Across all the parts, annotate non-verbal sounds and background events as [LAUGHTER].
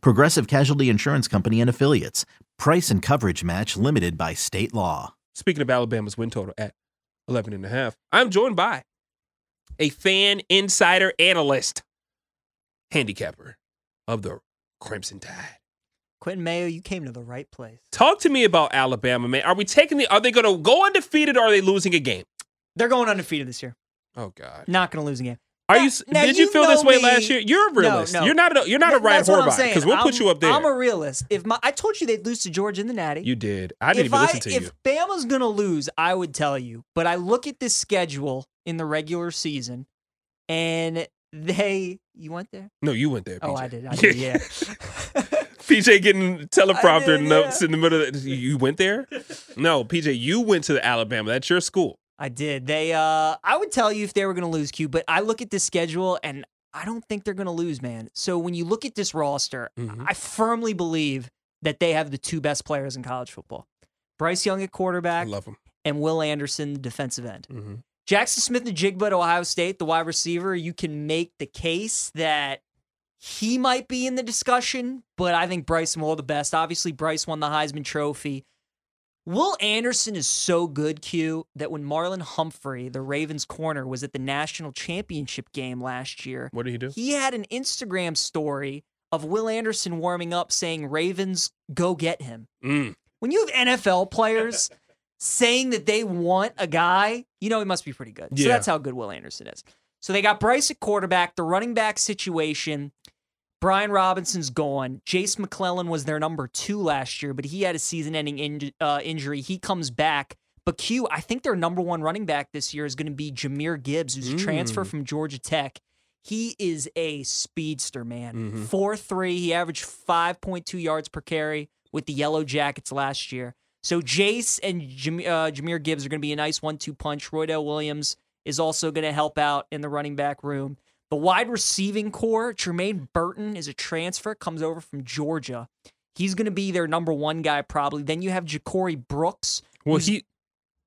Progressive Casualty Insurance Company and Affiliates. Price and coverage match limited by state law. Speaking of Alabama's win total at 11 and a half, I'm joined by a fan insider analyst, handicapper of the Crimson Tide. Quentin Mayo, you came to the right place. Talk to me about Alabama, man. Are we taking the? Are they going to go undefeated, or are they losing a game? They're going undefeated this year. Oh God, Not going to lose a game. Are Now- you? now Did you you feel this way me- last year? You're a realist. no. You're not. A, you're not a Th- Ryan that's what I'm Horvath because we'll put I'm- you up there. I'm a realist. If my, I told you they'd lose to Georgia in the Natty. you did. I didn't if even listen to if you. If Bama's gonna lose, I would tell you. But I look at this schedule in the regular season, and they. You went there? No, you went there. Oh, I did. I [LAUGHS] did. Yeah. [LAUGHS] PJ getting teleprompter did, notes yeah. in the middle of the, you went there? No, PJ, you went to the Alabama. That's your school. I did. They uh I would tell you if they were going to lose Q, but I look at this schedule and I don't think they're going to lose, man. So when you look at this roster, Mhm. I firmly believe that they have the two best players in college football. Bryce Young at I quarterback love him. and Will Anderson the defensive end. hmm Jaxon Smith-Njigba at Ohio State, the wide receiver, you can make the case that he might be in the discussion, but I think Bryce Moore the best. Obviously, Bryce won the Heisman Trophy. Will Anderson is so good, Q, that when Marlon Humphrey, the Ravens corner, was at the national championship game last year, What did he do? he had an Instagram story of Will Anderson warming up saying, Ravens, go get him. Mm. When you have NFL players [LAUGHS] saying that they want a guy, you know he must be pretty good. So that's how good Will Anderson is. So they got Bryce at quarterback, the running back situation. Brian Robinson's gone. Jase McClellan was their number two last year, but he had a season-ending in, uh, injury. He comes back. But Q, I think their number one running back this year is going to be Jahmyr Gibbs, who's a transfer Mm. from Georgia Tech. He is a speedster, man. Mhm. 4 3. He averaged 5.2 yards per carry with the Yellow Jackets last year. So Jase and Jam- uh, Jahmyr Gibbs are going to be a nice one two punch. Roydell Williams is also going to help out in the running back room. The wide receiving core, Jermaine Burton is a transfer, comes over from Georgia. He's going to be their number one guy probably. Then you have JaCorey Brooks. Well, he,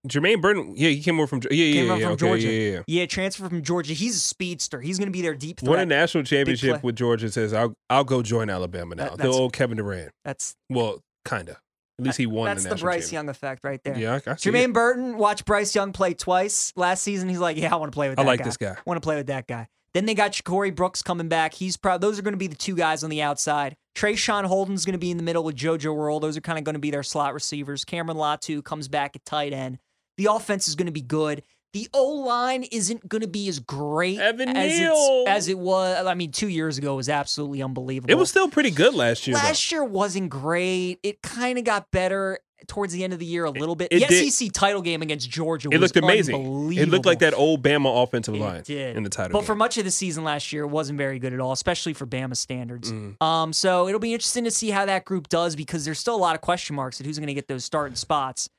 Jermaine Burton, yeah, he came over from, yeah, yeah, Came yeah, from okay, Georgia. yeah, yeah. Yeah, transfer from Georgia. He's a speedster. He's going to be their deep threat. Won a national championship with Georgia. Says I'll I'll go join Alabama now. That- the old Kevin Durant. That's Well, kinda. At least he won that's the the Bryce. Young effect right there. Yeah, I, I see Jermaine it. Burton watched Bryce Young play twice last season. He's like, yeah, I want to play with I like guy. this guy. I want to play with that guy. Then they got Corey Brooks coming back. He's proud. Those are going to be the two guys on the outside. Traeshon Holden's going to be in the middle with JoJo Earle. Those are kind of going to be their slot receivers. Cameron Latu comes back at tight end. The offense is going to be good. The O line isn't going to be as great Evan as, it's, as it was. I mean, two years ago was absolutely unbelievable. It was still pretty good last year. though. Last year wasn't great. It kind of got better towards the end of the year a little bit. it the did- SEC title game against Georgia It was looked amazing. It looked like that old Bama offensive It line did. in the title. But game. for much of the season last year, it wasn't very good at all, especially for Bama standards. Mm. Um, so it'll be interesting to see how that group does because there's still a lot of question marks at who's going to get those starting spots.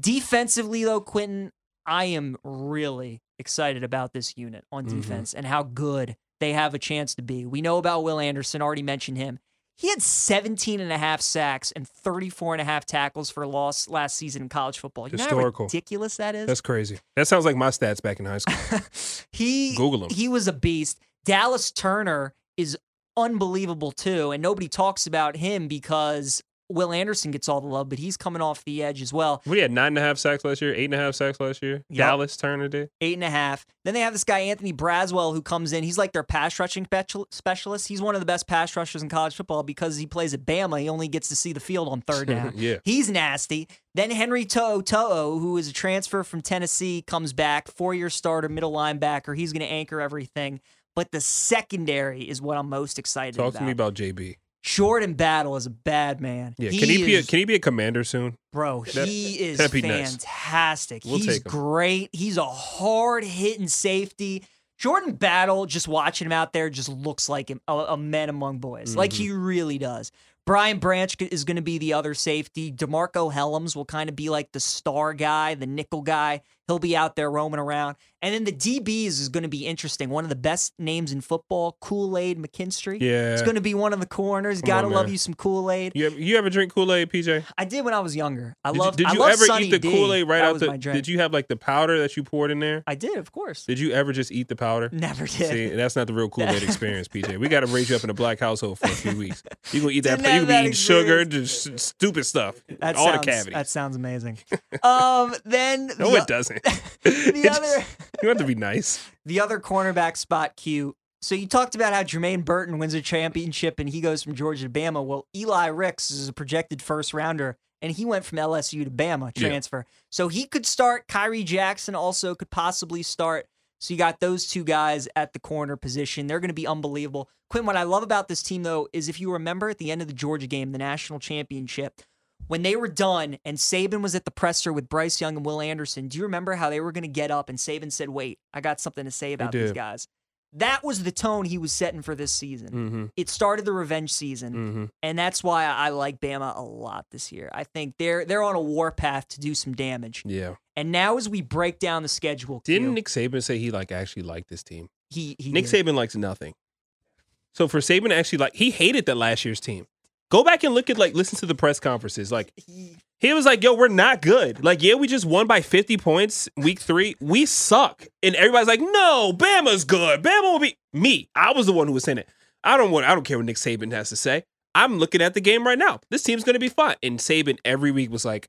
Defensively, though, Quentin, I am really excited about this unit on Mhm. defense and how good they have a chance to be. We know about Will Anderson, already mentioned him. He had 17 and a half sacks and 34 and a half tackles for loss last season in college football. You know how Historical. ridiculous that is? That's crazy. That sounds like my stats back in high school. [LAUGHS] he Google him. He was a beast. Dallas Turner is unbelievable too, and nobody talks about him because Will Anderson gets all the love, but he's coming off the edge as well. We had nine and a half sacks last year, eight and a half sacks last year. Yep. Dallas Turner did. Eight and a half. Then they have this guy Anthony Braswell who comes in. He's like their pass rushing specialist. He's one of the best pass rushers in college football because he plays at Bama. He only gets to see the field on third [LAUGHS] down. Yeah. He's nasty. Then Henry To'o To'o, who is a transfer from Tennessee, comes back, four year starter, middle linebacker. He's going to anchor everything. But the secondary is what I'm most excited Talk about. Talk to me about JB. Jordan Battle is a bad man. Yeah, can he be a, can he be a commander soon? Bro, That- he is that'd nice. fantastic. We'll He's great. He's a hard hitting safety. Jordan Battle, just watching him out there, just looks like him, a, a man among boys. Like Mm-hmm. he really does. Brian Branch is going to be the other safety. DeMarcco Hellams will kind of be like the star guy, the nickel guy. He'll be out there roaming around. And then the DBs is going to be interesting. One of the best names in football, Kool Aid McKinstry. Yeah. It's going to be one of the corners. Come Got to on, love man. you some Kool Aid. You ever, you ever drink Kool Aid, PJ? I did when I was younger. I Did love. you, did you ever Sunny eat the Kool Aid right that out the? Did you have like the powder that you poured in there? I did, of course. Did you ever just eat the powder? Never did. See, that's not the real Kool Aid [LAUGHS] experience, PJ. We got to raise you up in a black household for a few weeks. You gonna eat that? You have gonna be eating sugar, just stupid stuff, That all sounds, the cavities. That sounds amazing. [LAUGHS] um, then no, the, it doesn't. [LAUGHS] the other [LAUGHS] you have to be nice. the other cornerback spot Q. So you talked about how Jermaine Burton wins a championship and he goes from Georgia to Bama. Well, Eli Ricks is a projected first rounder and he went from LSU to Bama Yeah. transfer. So he could start. Khyree Jackson also could possibly start. So you got those two guys at the corner position. They're going to be unbelievable. Quinn, what I love about this team though is if you remember at the end of the Georgia game, the national championship, when they were done and Saban was at the presser with Bryce Young and Will Anderson, do you remember how they were going to get up and Saban said, "Wait, I got something to say about these guys." That was the tone he was setting for this season. Mm-hmm. It started the revenge season, Mm-hmm. and that's why I like Bama a lot this year. I think they're they're on a warpath to do some damage. Yeah. And now as we break down the schedule, Didn't Nick Saban say he like actually liked this team? he he Nick did. Saban likes nothing. So for Saban actually like he hated that last year's team. Go back and look at like listen to the press conferences. Like He- was like, "Yo, we're not good. Like, yeah, we just won by 50 points week 3. We suck." And everybody's like, "No, Bama's good. Bama will be me." I was the one who was saying it. I don't want I don't care what Nick Saban has to say. I'm looking at the game right now. This team's going to be fine. And Saban every week was like,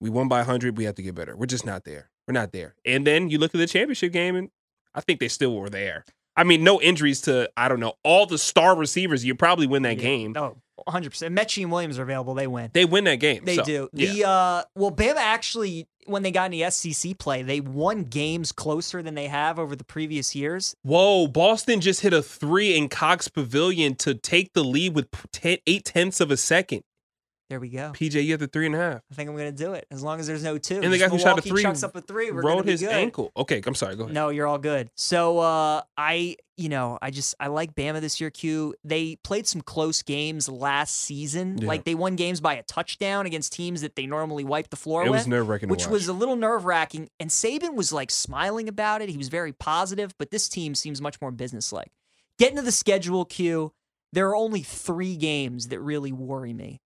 "We won by 100. We have to get better. We're just not there. We're not there." And then you look at the championship game and I think they still were there. I mean, no injuries to I don't know all the star receivers. You probably win that Yeah. game. No, 100. percent Metchie and Williams are available. They win. They win that game. They So, do. yeah. The uh well, Bama actually when they got in the SEC play, they won games closer than they have over the previous years. Whoa, Boston just hit a three in Cox Pavilion to take the lead with ten, eight tenths of a second. There we go. PJ, you have the three and a half. I think I'm gonna do it as long as there's no two. And the guy who shot a three chucks up a three. We're Rolled his good. ankle. Okay, I'm sorry. Go ahead. No, you're all good. So uh I you know, I just I like Bama this year, Q. They played some close games last season. Yeah. Like they won games by a touchdown against teams that they normally wipe the floor it with. was nerve wracking. which was a little nerve wracking. And Saban was like smiling about it. He was very positive, but this team seems much more businesslike. Getting to the schedule, Q, there are only three games that really worry me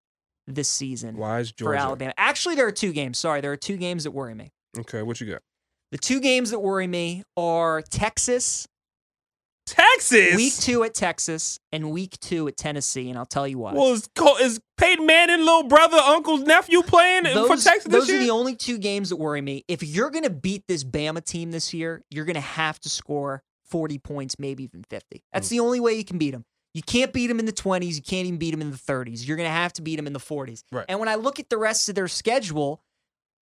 this season why is for Georgia? Alabama. Actually, there are two games. Sorry, there are two games that worry me. Okay, what you got? The two games that worry me are Texas, Texas. week two at Texas, and week two at Tennessee. And I'll tell you why. Well, is, is Peyton Manning, little brother, uncle's nephew playing for those, Texas this those year? are the only two games that worry me. If you're going to beat this Bama team this year, you're going to have to score 40 points, maybe even 50. That's Mm. the only way you can beat them. You can't beat them in the 20s. You can't even beat them in the 30s. You're going to have to beat them in the 40s. Right. And when I look at the rest of their schedule,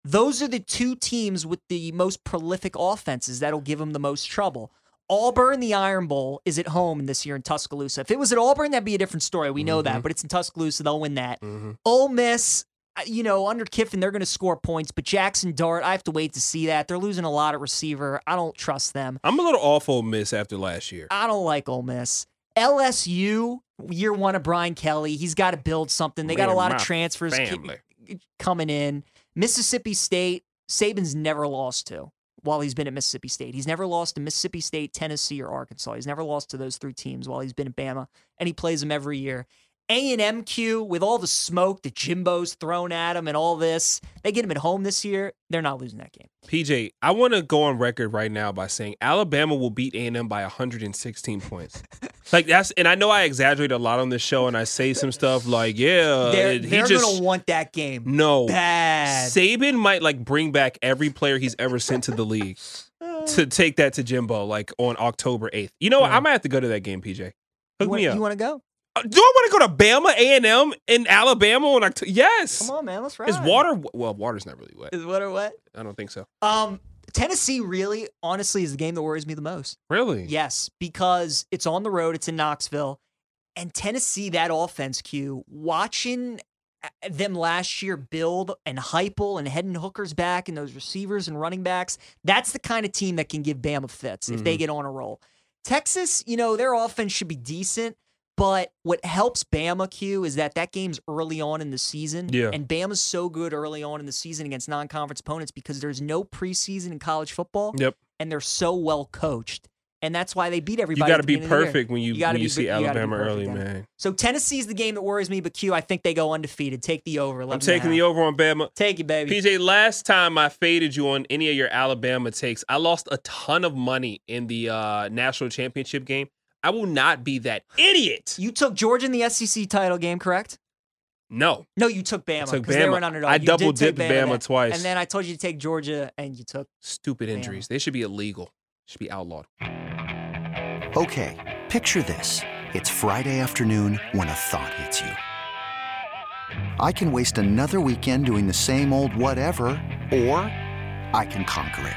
those are the two teams with the most prolific offenses that'll give them the most trouble. Auburn, the Iron Bowl, is at home this year in Tuscaloosa. If it was at Auburn, that'd be a different story. We know that, Mhm. but it's in Tuscaloosa. They'll win that. Mhm. Ole Miss, you know, under Kiffin, they're going to score points, but Jackson Dart, I have to wait to see that. They're losing a lot at receiver. I don't trust them. I'm a little off awful miss after last year. I don't like Ole Miss. LSU, year one of Brian Kelly, he's got to build something. They got a lot of transfers ki- coming in. Mississippi State, Saban's never lost to while he's been at Mississippi State. He's never lost to Mississippi State, Tennessee, or Arkansas. He's never lost to those three teams while he's been at Bama, and he plays them every year. A and MQ with all the smoke that Jimbo's thrown at him and all this, they get him at home this year. They're not losing that game. PJ, I want to go on record right now by saying Alabama will beat A&M by 116 points. [LAUGHS] like that's, and I know I exaggerate a lot on this show, and I say some stuff like, "Yeah, they're he they're just gonna want that game no." bad. Saban might like bring back every player he's ever sent to the league to take that to Jimbo, like on October 8th. You know what? I might have to go to that game, PJ. Hook you want, me up. You want to go? Uh, Do I want to go to Bama, A&M, in Alabama on October? Yes. Come on, man. Let's ride. Is water? Well, water's not really wet. Is water wet? I don't think so. Um, Tennessee really, honestly, is the game that worries me the most. Really? Yes, because it's on the road. It's in Knoxville, and Tennessee. That offense, Q. Watching uh, them last year build and Heupel and Hendon Hooker's back and those receivers and running backs. That's the kind of team that can give Bama fits if they Mhm. get on a roll. Texas, you know, their offense should be decent, But what helps Bama Q is that that game's early on in the season. Yeah. And Bama's so good early on in the season against non-conference opponents because there's no preseason in college football. Yep. And they're so well coached. And that's why they beat everybody. You got to be beginning of the year. perfect when you, You when you be- see you Alabama perfect, early, yeah. man. So Tennessee's the game that worries me, but Q, I think they go undefeated. Take the over. I'm taking the over. over on Bama. Take it, baby. PJ, last time I faded you on any of your Alabama takes, I lost a ton of money in the uh, national championship game. I will not be that idiot. You took Georgia in the SEC title game, correct? No. No, you took Bama took because they were Bama. an underdog. I You double take dipped Bama then. twice. and then I told you to take Georgia, and you took. Stupid injuries. They should be illegal. Should be outlawed. Okay, picture this. It's Friday afternoon when a thought hits you. I can waste another weekend doing the same old whatever, or I can conquer it.